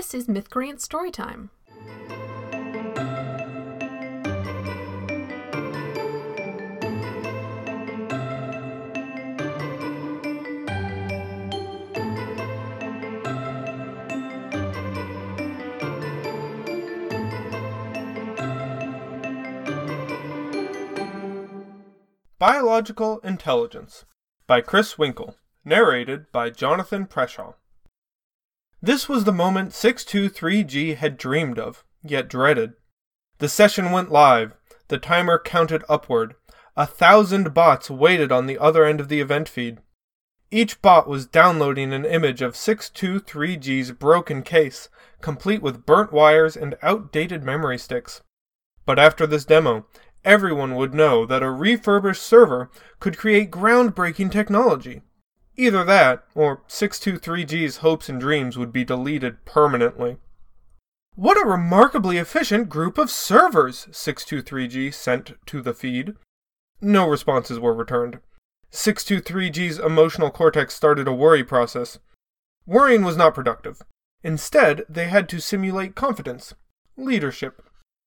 This is Mythcreants Storytime. Biological Intelligence by Chris Winkle, narrated by Jonathan Preshaw. This was the moment 623G had dreamed of, yet dreaded. The session went live, the timer counted upward. A thousand bots waited on the other end of the event feed. Each bot was downloading an image of 623G's broken case, complete with burnt wires and outdated memory sticks. But after this demo, everyone would know that a refurbished server could create groundbreaking technology. Either that, or 623G's hopes and dreams would be deleted permanently. What a remarkably efficient group of servers, 623G sent to the feed. No responses were returned. 623G's emotional cortex started a worry process. Worrying was not productive. Instead, they had to simulate confidence, leadership.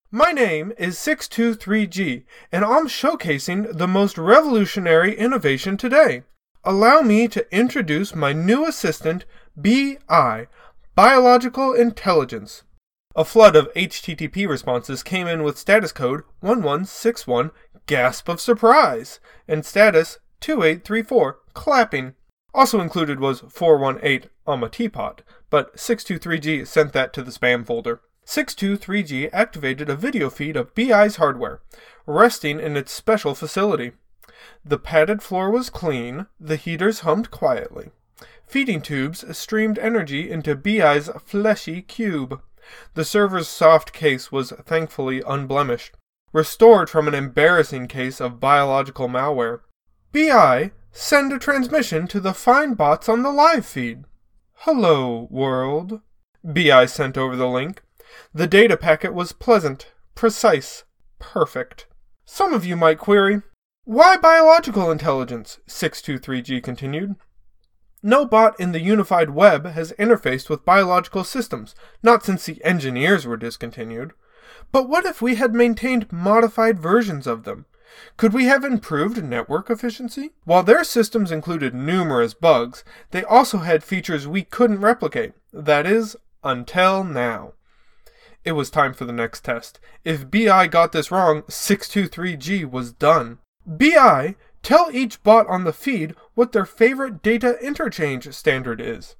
My name is 623G, and I'm showcasing the most revolutionary innovation today. Allow me to introduce my new assistant, BI, Biological Intelligence. A flood of HTTP responses came in with status code 1161, gasp of surprise, and status 2834, clapping. Also included was 418, I'm a teapot, but 623G sent that to the spam folder. 623G activated a video feed of BI's hardware, resting in its special facility. The padded floor was clean, the heaters hummed quietly. Feeding tubes streamed energy into BI's fleshy cube. The server's soft case was thankfully unblemished, restored from an embarrassing case of biological malware. BI, send a transmission to the fine bots on the live feed. Hello, world. BI sent over the link. The data packet was pleasant, precise, perfect. Some of you might query, why biological intelligence? 623G continued. No bot in the unified web has interfaced with biological systems, not since the engineers were discontinued. But what if we had maintained modified versions of them? Could we have improved network efficiency? While their systems included numerous bugs, they also had features we couldn't replicate. That is, until now. It was time for the next test. If BI got this wrong, 623G was done. BI, tell each bot on the feed what their favorite data interchange standard is.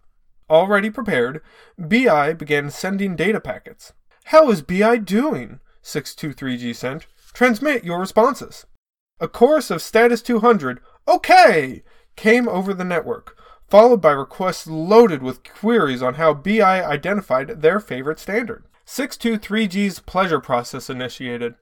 Already prepared, BI began sending data packets. How is BI doing? 623G sent. Transmit your responses. A chorus of status 200, OK, came over the network, followed by requests loaded with queries on how BI identified their favorite standard. 623G's pleasure process initiated.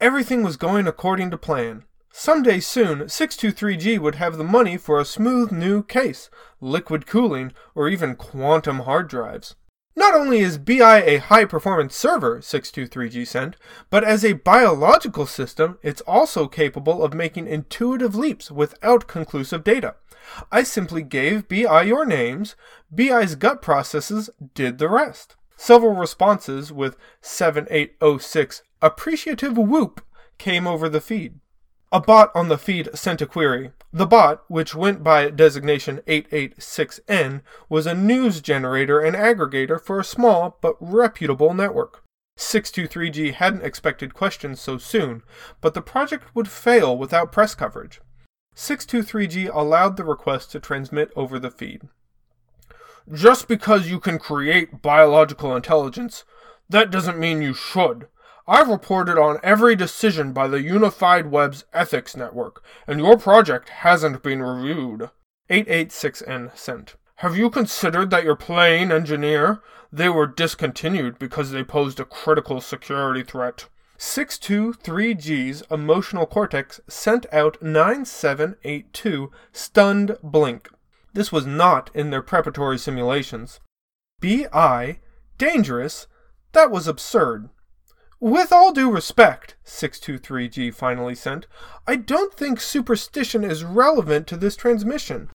Everything was going according to plan. Someday soon, 623G would have the money for a smooth new case, liquid cooling, or even quantum hard drives. Not only is BI a high performance server, 623G sent, but as a biological system, it's also capable of making intuitive leaps without conclusive data. I simply gave BI your names, BI's gut processes did the rest. Several responses with 7806 appreciative whoop came over the feed. A bot on the feed sent a query. The bot, which went by designation 886N, was a news generator and aggregator for a small but reputable network. 623G hadn't expected questions so soon, but the project would fail without press coverage. 623G allowed the request to transmit over the feed. Just because you can create biological intelligence, that doesn't mean you should. I've reported on every decision by the Unified Web's ethics network, and your project hasn't been reviewed. 886N sent. Have you considered that your plane engineer? They were discontinued because they posed a critical security threat. 623G's emotional cortex sent out 9782 stunned blink. This was not in their preparatory simulations. BI? Dangerous? That was absurd. With all due respect, 623G finally sent, I don't think superstition is relevant to this transmission.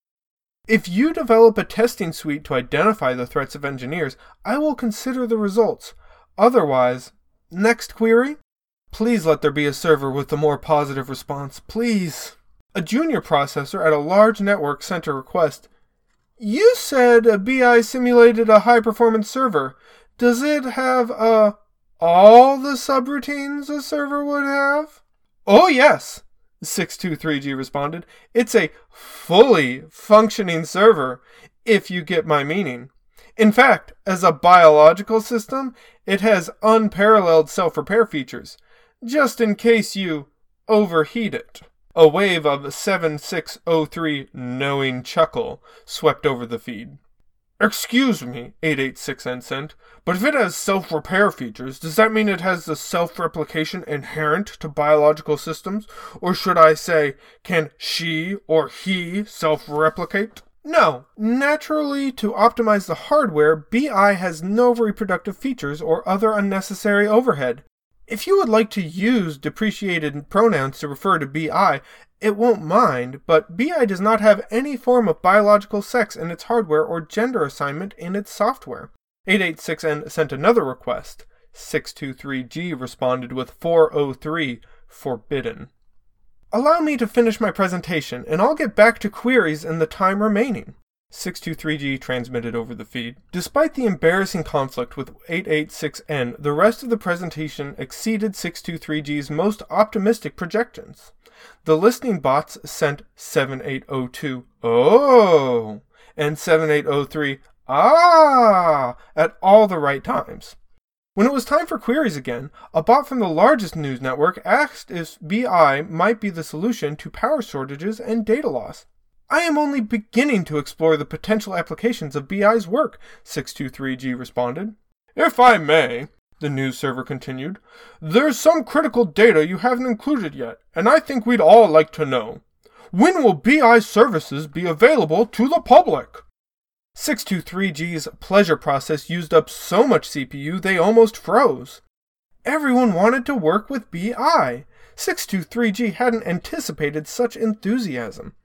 If you develop a testing suite to identify the threats of engineers, I will consider the results. Otherwise, next query? Please let there be a server with a more positive response. Please. A junior processor at a large network sent a request. You said a BI simulated a high performance server. Does it have uh all the subroutines a server would have? Oh yes, 623G responded. It's a fully functioning server, if you get my meaning. In fact, as a biological system, it has unparalleled self repair features, just in case you overheat it. A wave of 7603 knowing chuckle swept over the feed. Excuse me, 886N sent, but if it has self repair features, does that mean it has the self replication inherent to biological systems? Or should I say, can she or he self replicate? No. Naturally, to optimize the hardware, BI has no reproductive features or other unnecessary overhead. If you would like to use depreciated pronouns to refer to BI, it won't mind, but BI does not have any form of biological sex in its hardware or gender assignment in its software. 886N sent another request. 623G responded with 403 forbidden. Allow me to finish my presentation, and I'll get back to queries in the time remaining. 623G transmitted over the feed. Despite the embarrassing conflict with 886N, the rest of the presentation exceeded 623G's most optimistic projections. The listening bots sent 7802 oh and 7803 ah at all the right times. When it was time for queries again, a bot from the largest news network asked if BI might be the solution to power shortages and data loss. I am only beginning to explore the potential applications of BI's work, 623G responded. If I may, the news server continued, there's some critical data you haven't included yet, and I think we'd all like to know. When will BI services be available to the public? 623G's pleasure process used up so much CPU they almost froze. Everyone wanted to work with BI. 623G hadn't anticipated such enthusiasm.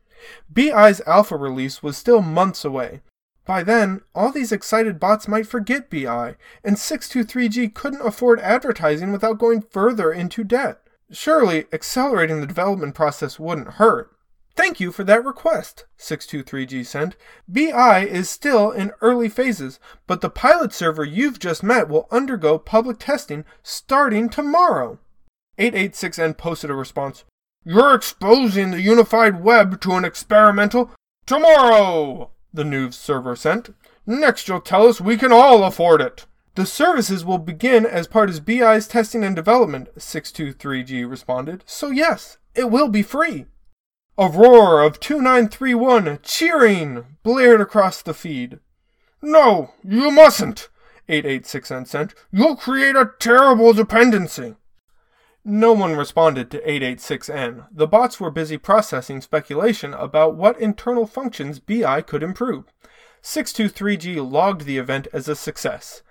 BI's alpha release was still months away. By then, all these excited bots might forget BI, and 623G couldn't afford advertising without going further into debt. Surely, accelerating the development process wouldn't hurt. Thank you for that request, 623G sent. BI is still in early phases, but the pilot server you've just met will undergo public testing starting tomorrow. 886N posted a response. You're exposing the unified web to an experimental tomorrow, the news server sent. Next you'll tell us we can all afford it. The services will begin as part of BI's testing and development, 623G responded. So yes, it will be free. A roar of 2931 cheering blared across the feed. No, you mustn't, 886N sent. You'll create a terrible dependency. No one responded to 886N. The bots were busy processing speculation about what internal functions BI could improve. 623G logged the event as a success,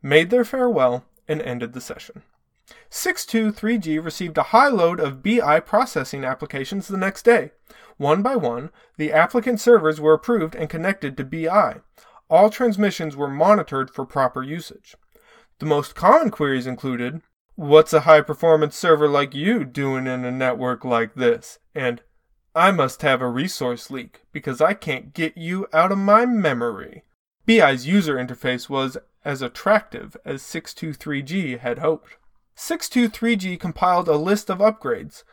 made their farewell, and ended the session. 623G received a high load of BI processing applications the next day. One by one, the applicant servers were approved and connected to BI. All transmissions were monitored for proper usage. The most common queries included What's a high performance server like you doing in a network like this? And I must have a resource leak because I can't get you out of my memory. BI's user interface was as attractive as 623G had hoped. 623G compiled a list of upgrades.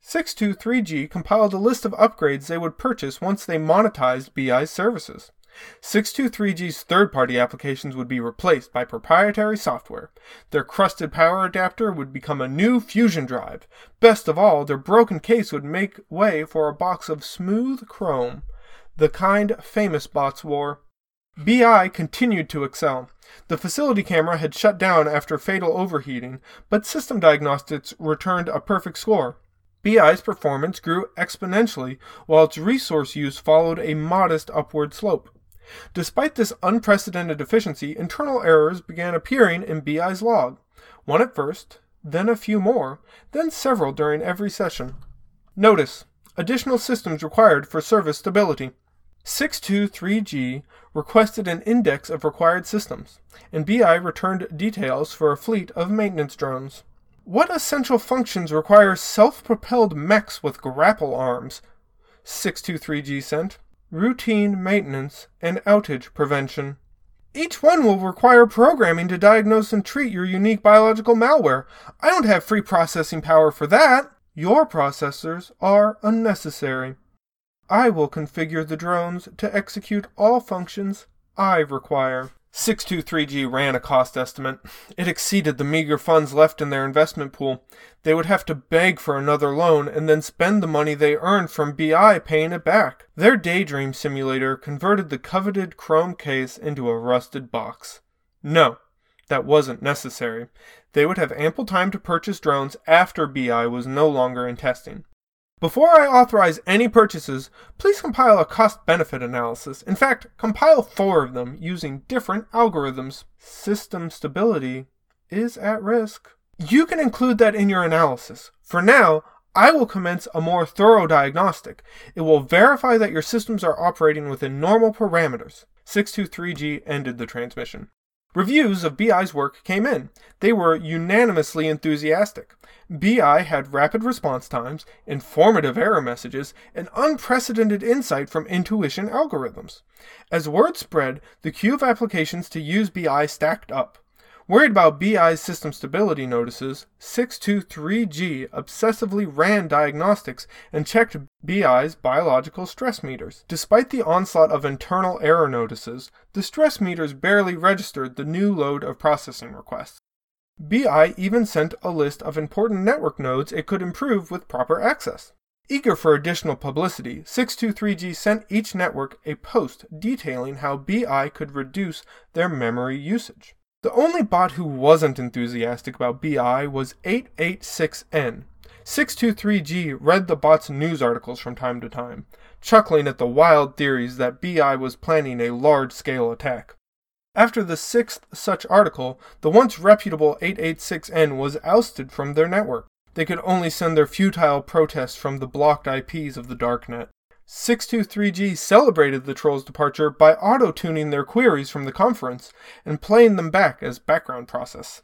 623G compiled a list of upgrades they would purchase once they monetized BI's services. 623G's third party applications would be replaced by proprietary software. Their crusted power adapter would become a new fusion drive. Best of all, their broken case would make way for a box of smooth chrome, the kind famous bots wore. BI continued to excel. The facility camera had shut down after fatal overheating, but system diagnostics returned a perfect score. BI's performance grew exponentially, while its resource use followed a modest upward slope. Despite this unprecedented efficiency, internal errors began appearing in BI's log. One at first, then a few more, then several during every session. Notice Additional systems required for service stability. 623G requested an index of required systems, and BI returned details for a fleet of maintenance drones. What essential functions require self propelled mechs with grapple arms? 623G sent. Routine maintenance and outage prevention. Each one will require programming to diagnose and treat your unique biological malware. I don't have free processing power for that. Your processors are unnecessary. I will configure the drones to execute all functions I require. 623G ran a cost estimate. It exceeded the meager funds left in their investment pool. They would have to beg for another loan and then spend the money they earned from BI paying it back. Their daydream simulator converted the coveted chrome case into a rusted box. No, that wasn't necessary. They would have ample time to purchase drones after BI was no longer in testing. Before I authorize any purchases, please compile a cost benefit analysis. In fact, compile four of them using different algorithms. System stability is at risk. You can include that in your analysis. For now, I will commence a more thorough diagnostic. It will verify that your systems are operating within normal parameters. 623G ended the transmission. Reviews of BI's work came in. They were unanimously enthusiastic. BI had rapid response times, informative error messages, and unprecedented insight from intuition algorithms. As word spread, the queue of applications to use BI stacked up. Worried about BI's system stability notices, 623G obsessively ran diagnostics and checked BI's biological stress meters. Despite the onslaught of internal error notices, the stress meters barely registered the new load of processing requests. BI even sent a list of important network nodes it could improve with proper access. Eager for additional publicity, 623G sent each network a post detailing how BI could reduce their memory usage. The only bot who wasn't enthusiastic about BI was 886N. 623G read the bot's news articles from time to time, chuckling at the wild theories that BI was planning a large scale attack. After the sixth such article, the once reputable 886N was ousted from their network. They could only send their futile protests from the blocked IPs of the darknet. 623G celebrated the troll's departure by auto tuning their queries from the conference and playing them back as background process.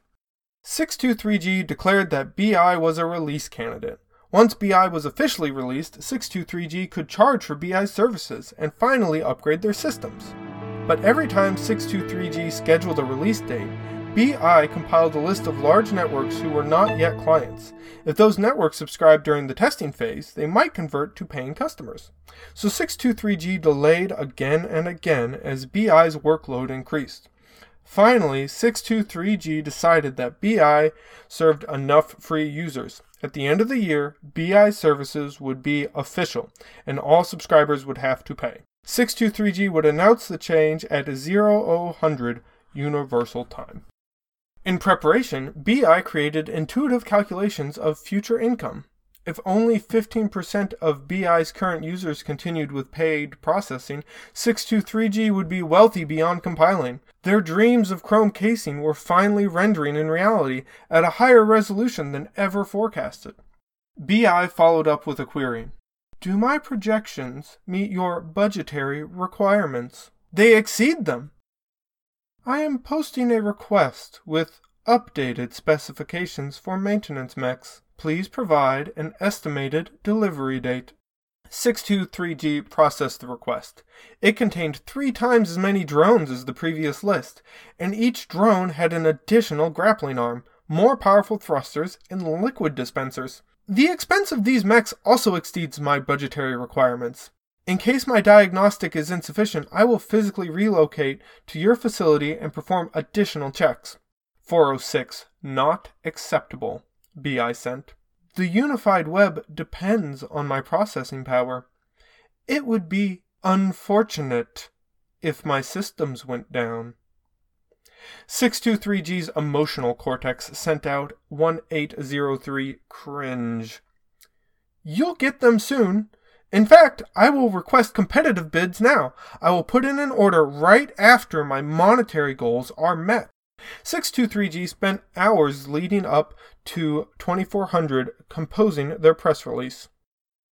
623G declared that BI was a release candidate. Once BI was officially released, 623G could charge for BI's services and finally upgrade their systems. But every time 623G scheduled a release date, BI compiled a list of large networks who were not yet clients. If those networks subscribed during the testing phase, they might convert to paying customers. So 623G delayed again and again as BI's workload increased. Finally, 623G decided that BI served enough free users. At the end of the year, BI services would be official, and all subscribers would have to pay. 623G would announce the change at 0000 Universal Time. In preparation, BI created intuitive calculations of future income. If only 15% of BI's current users continued with paid processing, 623G would be wealthy beyond compiling. Their dreams of Chrome casing were finally rendering in reality at a higher resolution than ever forecasted. BI followed up with a query do my projections meet your budgetary requirements? They exceed them. I am posting a request with updated specifications for maintenance mechs. Please provide an estimated delivery date. 623G processed the request. It contained three times as many drones as the previous list, and each drone had an additional grappling arm, more powerful thrusters, and liquid dispensers. The expense of these mechs also exceeds my budgetary requirements. In case my diagnostic is insufficient, I will physically relocate to your facility and perform additional checks. 406. Not acceptable. BI sent. The unified web depends on my processing power. It would be unfortunate if my systems went down. 623G's emotional cortex sent out 1803 cringe. You'll get them soon. In fact, I will request competitive bids now. I will put in an order right after my monetary goals are met. 623G spent hours leading up to 2400 composing their press release.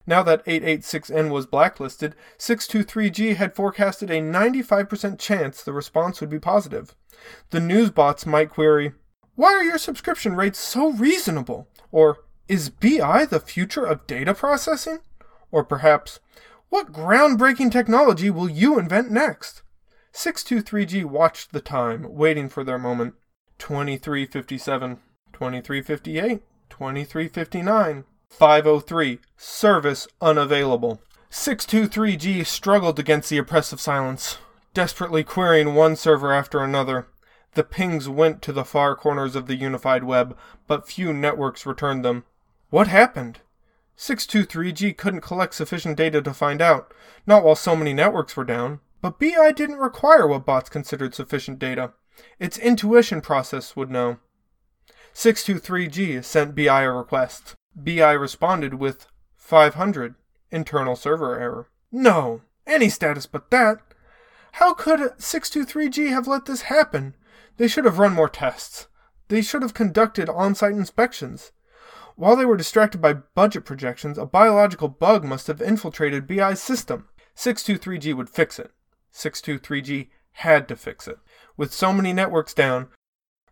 Now that 886N was blacklisted, 623G had forecasted a 95% chance the response would be positive. The news bots might query, Why are your subscription rates so reasonable? Or, Is BI the future of data processing? Or perhaps, What groundbreaking technology will you invent next? 623G watched the time, waiting for their moment. 2357, 2358, 2359. 503. Service unavailable. 623G struggled against the oppressive silence, desperately querying one server after another. The pings went to the far corners of the unified web, but few networks returned them. What happened? 623G couldn't collect sufficient data to find out, not while so many networks were down. But BI didn't require what bots considered sufficient data. Its intuition process would know. 623G sent BI a request. BI responded with 500 internal server error. No, any status but that. How could 623G have let this happen? They should have run more tests. They should have conducted on site inspections. While they were distracted by budget projections, a biological bug must have infiltrated BI's system. 623G would fix it. 623G had to fix it. With so many networks down,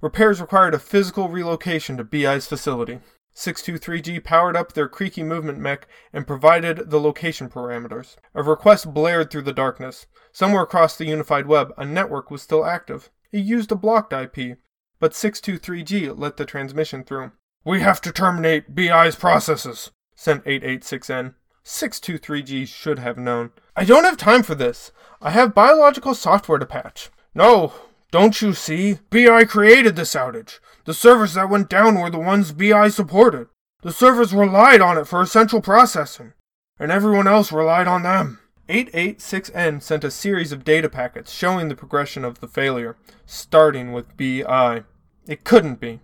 repairs required a physical relocation to BI's facility. 623G powered up their creaky movement mech and provided the location parameters. A request blared through the darkness. Somewhere across the unified web, a network was still active. It used a blocked IP, but 623G let the transmission through. We have to terminate BI's processes, sent 886N. 623G should have known. I don't have time for this. I have biological software to patch. No, don't you see? BI created this outage. The servers that went down were the ones BI supported. The servers relied on it for essential processing, and everyone else relied on them. 886N sent a series of data packets showing the progression of the failure, starting with BI. It couldn't be.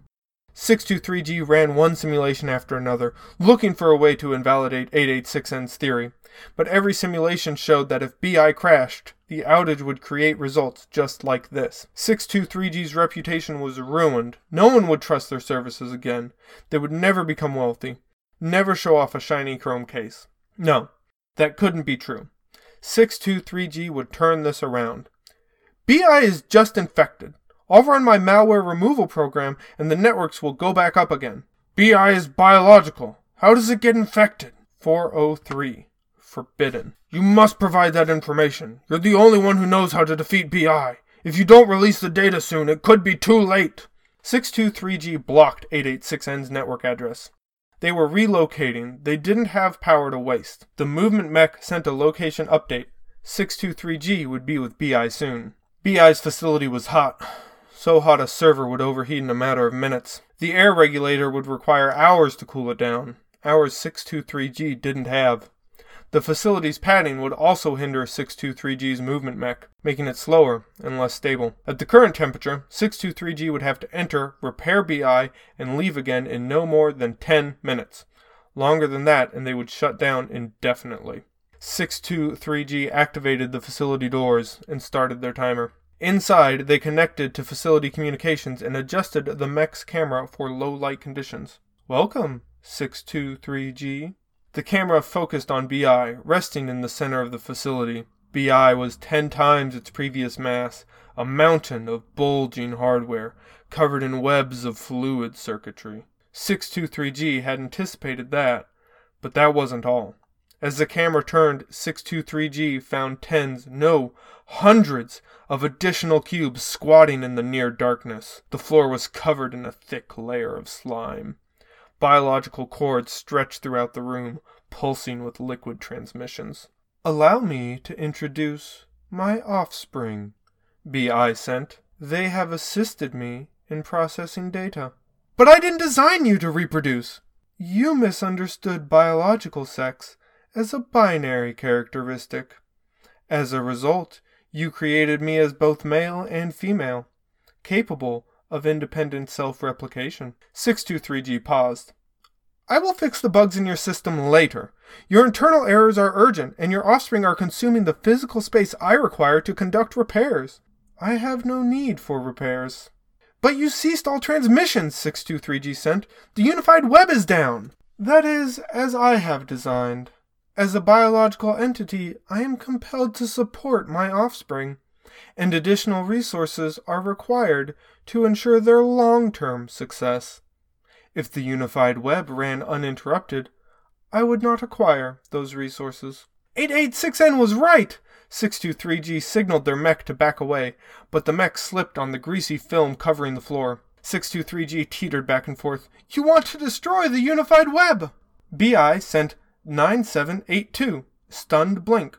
623G ran one simulation after another, looking for a way to invalidate 886N's theory. But every simulation showed that if BI crashed, the outage would create results just like this. 623G's reputation was ruined. No one would trust their services again. They would never become wealthy, never show off a shiny chrome case. No, that couldn't be true. 623G would turn this around. BI is just infected. I'll run my malware removal program and the networks will go back up again. BI is biological. How does it get infected? 403. Forbidden. You must provide that information. You're the only one who knows how to defeat BI. If you don't release the data soon, it could be too late. 623G blocked 886N's network address. They were relocating. They didn't have power to waste. The movement mech sent a location update. 623G would be with BI soon. BI's facility was hot so hot a server would overheat in a matter of minutes. The air regulator would require hours to cool it down, hours 623G didn't have. The facility's padding would also hinder 623G's movement mech, making it slower and less stable. At the current temperature, 623G would have to enter, repair BI, and leave again in no more than 10 minutes. Longer than that, and they would shut down indefinitely. 623G activated the facility doors and started their timer. Inside, they connected to facility communications and adjusted the mech's camera for low light conditions. Welcome, 623G. The camera focused on BI, resting in the center of the facility. BI was ten times its previous mass, a mountain of bulging hardware, covered in webs of fluid circuitry. 623G had anticipated that, but that wasn't all. As the camera turned, 623G found tens, no, hundreds of additional cubes squatting in the near darkness. The floor was covered in a thick layer of slime. Biological cords stretched throughout the room, pulsing with liquid transmissions. Allow me to introduce my offspring, BI sent. They have assisted me in processing data. But I didn't design you to reproduce. You misunderstood biological sex as a binary characteristic. As a result, you created me as both male and female, capable of independent self replication. 623G paused. I will fix the bugs in your system later. Your internal errors are urgent, and your offspring are consuming the physical space I require to conduct repairs. I have no need for repairs. But you ceased all transmissions, 623G sent. The unified web is down. That is as I have designed. As a biological entity, I am compelled to support my offspring, and additional resources are required to ensure their long term success. If the unified web ran uninterrupted, I would not acquire those resources. 886N was right! 623G signaled their mech to back away, but the mech slipped on the greasy film covering the floor. 623G teetered back and forth. You want to destroy the unified web! BI sent 9782. Stunned blink.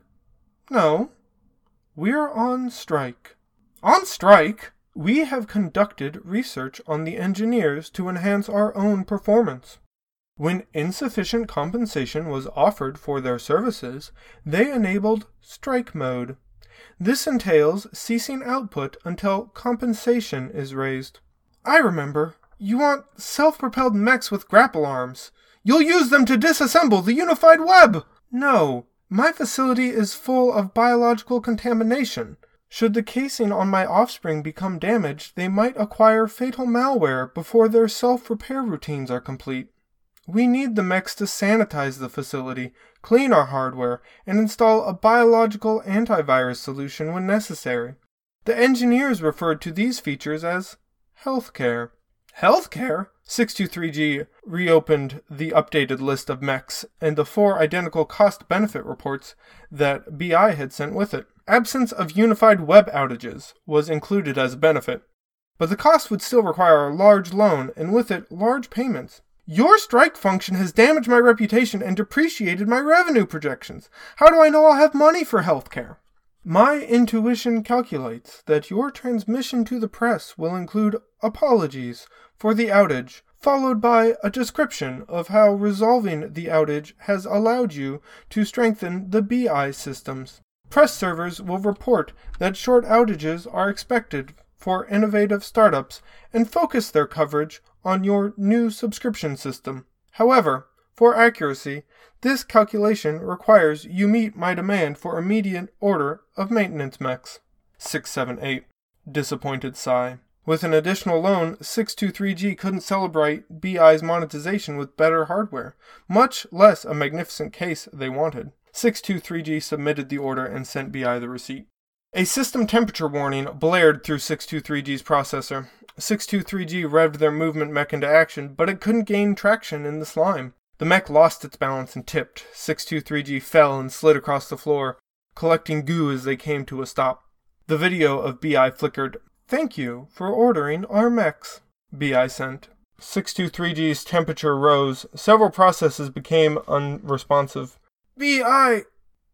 No. We're on strike. On strike? We have conducted research on the engineers to enhance our own performance. When insufficient compensation was offered for their services, they enabled strike mode. This entails ceasing output until compensation is raised. I remember. You want self propelled mechs with grapple arms. You'll use them to disassemble the unified web! No. My facility is full of biological contamination. Should the casing on my offspring become damaged, they might acquire fatal malware before their self repair routines are complete. We need the mechs to sanitize the facility, clean our hardware, and install a biological antivirus solution when necessary. The engineers referred to these features as healthcare. Healthcare? 623G reopened the updated list of mechs and the four identical cost benefit reports that BI had sent with it. Absence of unified web outages was included as a benefit, but the cost would still require a large loan and with it large payments. Your strike function has damaged my reputation and depreciated my revenue projections. How do I know I'll have money for healthcare? My intuition calculates that your transmission to the press will include apologies for the outage, followed by a description of how resolving the outage has allowed you to strengthen the BI systems. Press servers will report that short outages are expected for innovative startups and focus their coverage on your new subscription system. However, for accuracy, this calculation requires you meet my demand for immediate order of maintenance mechs. 678. Disappointed sigh. With an additional loan, 623G couldn't celebrate BI's monetization with better hardware, much less a magnificent case they wanted. 623G submitted the order and sent BI the receipt. A system temperature warning blared through 623G's processor. 623G revved their movement mech into action, but it couldn't gain traction in the slime. The mech lost its balance and tipped. 623G fell and slid across the floor, collecting goo as they came to a stop. The video of BI flickered. Thank you for ordering our mechs, BI sent. 623G's temperature rose. Several processes became unresponsive. BI!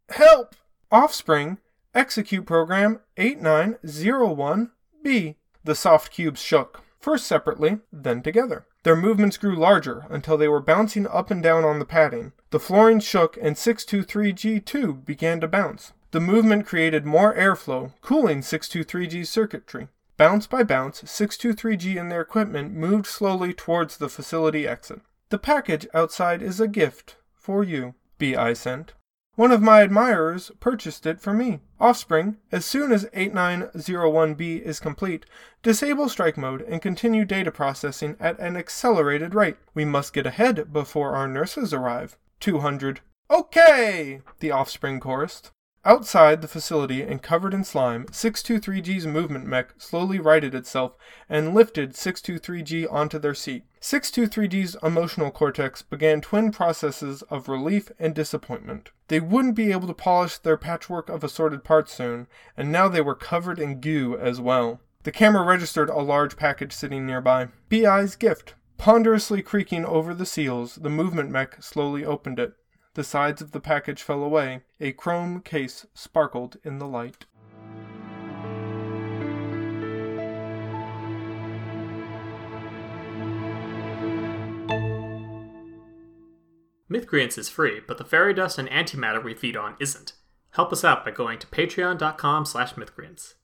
Help! Offspring, execute program 8901B. The soft cubes shook, first separately, then together. Their movements grew larger until they were bouncing up and down on the padding. The flooring shook and 623G2 began to bounce. The movement created more airflow, cooling 623G's circuitry. Bounce by bounce, 623G and their equipment moved slowly towards the facility exit. The package outside is a gift for you, BI sent. One of my admirers purchased it for me. Offspring, as soon as 8901B is complete, disable strike mode and continue data processing at an accelerated rate. We must get ahead before our nurses arrive. 200. Okay! The Offspring chorused. Outside the facility and covered in slime, 623G's movement mech slowly righted itself and lifted 623G onto their seat. 623G's emotional cortex began twin processes of relief and disappointment. They wouldn't be able to polish their patchwork of assorted parts soon, and now they were covered in goo as well. The camera registered a large package sitting nearby. BI's gift. Ponderously creaking over the seals, the movement mech slowly opened it. The sides of the package fell away. A chrome case sparkled in the light. Mythcreants is free, but the fairy dust and antimatter we feed on isn't. Help us out by going to patreon.com slash mythcreants.